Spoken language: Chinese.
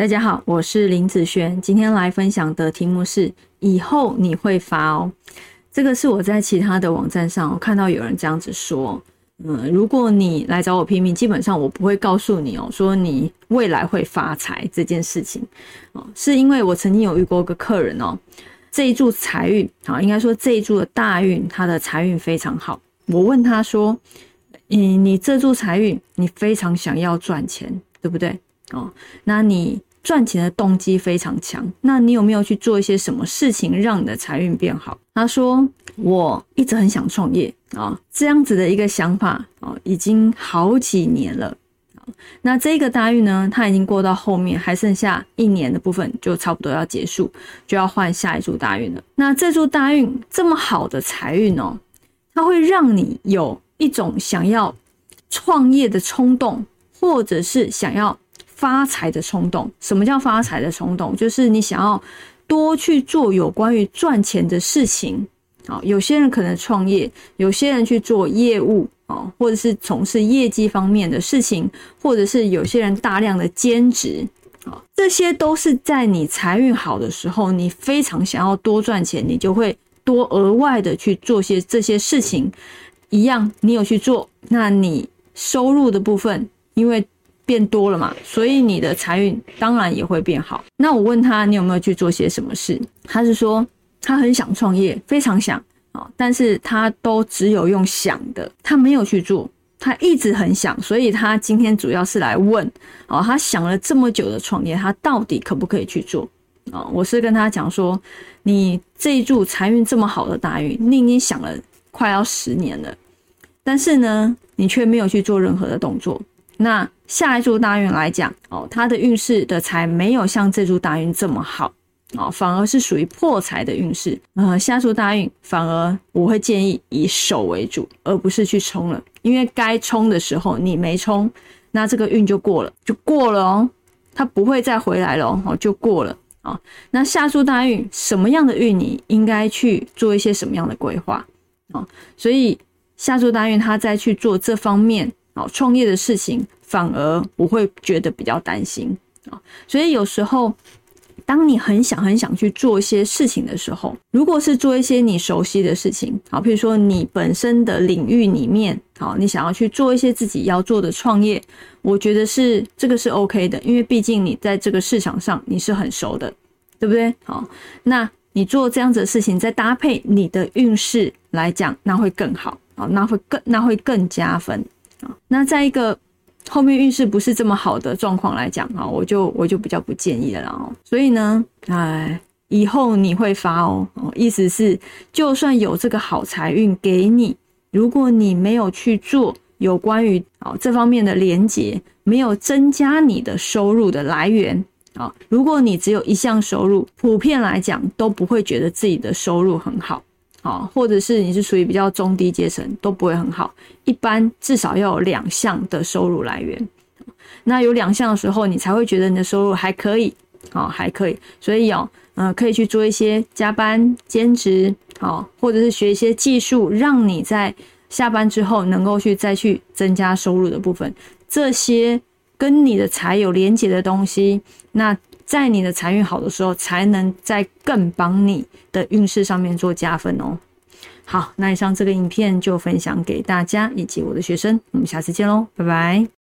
大家好，我是林子轩，今天来分享的题目是以后你会发哦。这个是我在其他的网站上我看到有人这样子说，嗯，如果你来找我拼命，基本上我不会告诉你哦，说你未来会发财这件事情哦，是因为我曾经有遇过个客人哦，这一柱财运啊，应该说这一柱的大运，他的财运非常好。我问他说，嗯，你这柱财运，你非常想要赚钱，对不对？哦，那你。赚钱的动机非常强，那你有没有去做一些什么事情让你的财运变好？他说我一直很想创业啊，这样子的一个想法啊，已经好几年了。那这个大运呢，他已经过到后面，还剩下一年的部分，就差不多要结束，就要换下一柱大运了。那这柱大运这么好的财运哦，它会让你有一种想要创业的冲动，或者是想要。发财的冲动，什么叫发财的冲动？就是你想要多去做有关于赚钱的事情啊。有些人可能创业，有些人去做业务啊，或者是从事业绩方面的事情，或者是有些人大量的兼职啊，这些都是在你财运好的时候，你非常想要多赚钱，你就会多额外的去做些这些事情。一样，你有去做，那你收入的部分，因为。变多了嘛，所以你的财运当然也会变好。那我问他，你有没有去做些什么事？他是说他很想创业，非常想啊，但是他都只有用想的，他没有去做。他一直很想，所以他今天主要是来问哦，他想了这么久的创业，他到底可不可以去做啊？我是跟他讲说，你这一注财运这么好的大运，你已经想了快要十年了，但是呢，你却没有去做任何的动作。那下一柱大运来讲哦，它的运势的财没有像这柱大运这么好哦，反而是属于破财的运势。呃，下柱大运反而我会建议以守为主，而不是去冲了，因为该冲的时候你没冲，那这个运就过了，就过了哦，它不会再回来了哦，就过了啊。那下注大运什么样的运，你应该去做一些什么样的规划啊？所以下注大运他再去做这方面。哦，创业的事情反而我会觉得比较担心啊，所以有时候当你很想很想去做一些事情的时候，如果是做一些你熟悉的事情，啊，譬如说你本身的领域里面，好，你想要去做一些自己要做的创业，我觉得是这个是 OK 的，因为毕竟你在这个市场上你是很熟的，对不对？好，那你做这样子的事情，再搭配你的运势来讲，那会更好啊，那会更那会更加分。那在一个后面运势不是这么好的状况来讲啊，我就我就比较不建议了哦。所以呢，哎，以后你会发哦，意思是就算有这个好财运给你，如果你没有去做有关于啊这方面的连接，没有增加你的收入的来源啊，如果你只有一项收入，普遍来讲都不会觉得自己的收入很好。好，或者是你是属于比较中低阶层，都不会很好。一般至少要有两项的收入来源，那有两项的时候，你才会觉得你的收入还可以，哦，还可以。所以哦，嗯，可以去做一些加班、兼职，好，或者是学一些技术，让你在下班之后能够去再去增加收入的部分。这些跟你的财有连结的东西，那。在你的财运好的时候，才能在更帮你的运势上面做加分哦。好，那以上这个影片就分享给大家以及我的学生，我们下次见喽，拜拜。